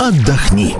отдохни.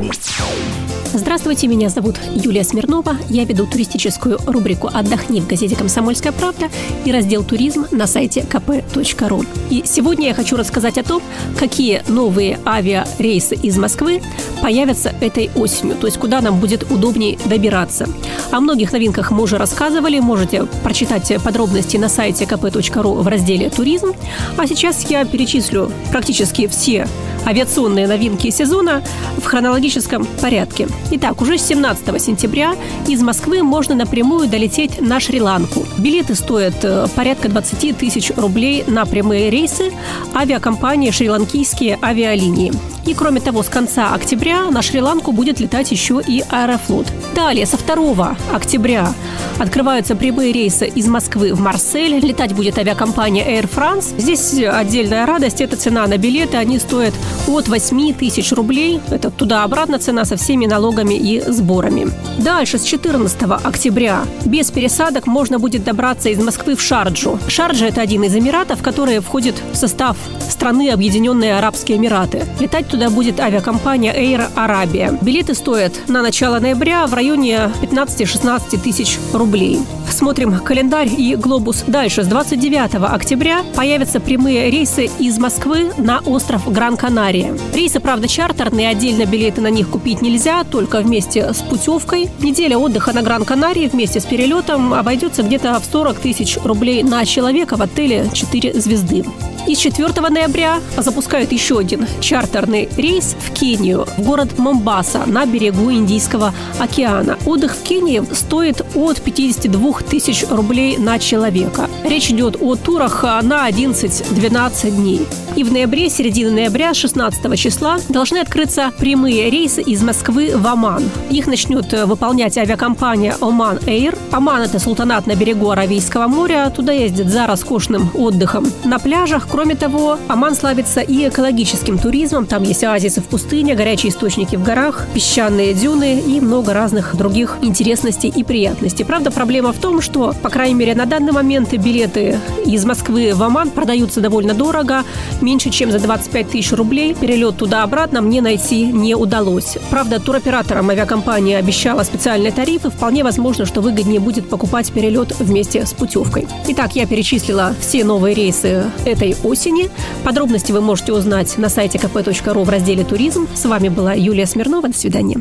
Здравствуйте, меня зовут Юлия Смирнова. Я веду туристическую рубрику «Отдохни» в газете «Комсомольская правда» и раздел «Туризм» на сайте kp.ru. И сегодня я хочу рассказать о том, какие новые авиарейсы из Москвы появятся этой осенью, то есть куда нам будет удобнее добираться. О многих новинках мы уже рассказывали, можете прочитать подробности на сайте kp.ru в разделе «Туризм». А сейчас я перечислю практически все авиационные новинки сезона в хронологическом порядке. Итак, уже с 17 сентября из Москвы можно напрямую долететь на Шри-Ланку. Билеты стоят э, порядка 20 тысяч рублей на прямые рейсы авиакомпании «Шри-Ланкийские авиалинии». И кроме того, с конца октября на Шри-Ланку будет летать еще и Аэрофлот. Далее, со 2 октября открываются прямые рейсы из Москвы в Марсель. Летать будет авиакомпания Air France. Здесь отдельная радость – это цена на билеты. Они стоят от 8 тысяч рублей. Это туда-обратно цена со всеми налогами и сборами. Дальше, с 14 октября без пересадок можно будет добраться из Москвы в Шарджу. Шарджа – это один из Эмиратов, который входит в состав страны Объединенные Арабские Эмираты. Летать туда будет авиакомпания Air Arabia. Билеты стоят на начало ноября в районе 15-16 тысяч рублей. Смотрим календарь и глобус. Дальше, с 29 октября появятся прямые рейсы из Москвы на остров Гран-Канария. Рейсы, правда, чартерные, отдельно билеты на них купить нельзя, только вместе с путевкой. Неделя отдыха на Гран-Канарии вместе с перелетом обойдется где-то в 40 тысяч рублей на человека в отеле 4 звезды. И 4 ноября запускают еще один чартерный рейс в Кению, в город Момбаса на берегу Индийского океана. Отдых в Кении стоит от 52 тысяч рублей на человека. Речь идет о турах на 11-12 дней. И в ноябре, середине ноября, 16 числа, должны открыться прямые рейсы из Москвы в Оман. Их начнет выполнять авиакомпания Оман Air. Оман – это султанат на берегу Аравийского моря. Туда ездят за роскошным отдыхом на пляжах. Кроме того, Оман славится и экологическим туризмом. Там есть оазисы в пустыне, горячие источники в горах, песчаные дюны и много разных других интересностей и приятностей. Правда, проблема в том, что, по крайней мере, на данный момент билеты из Москвы в Оман продаются довольно дорого меньше, чем за 25 тысяч рублей. Перелет туда-обратно мне найти не удалось. Правда, туроператорам авиакомпания обещала специальные тарифы. Вполне возможно, что выгоднее будет покупать перелет вместе с путевкой. Итак, я перечислила все новые рейсы этой осени. Подробности вы можете узнать на сайте kp.ru в разделе «Туризм». С вами была Юлия Смирнова. До свидания.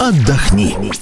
Отдохни.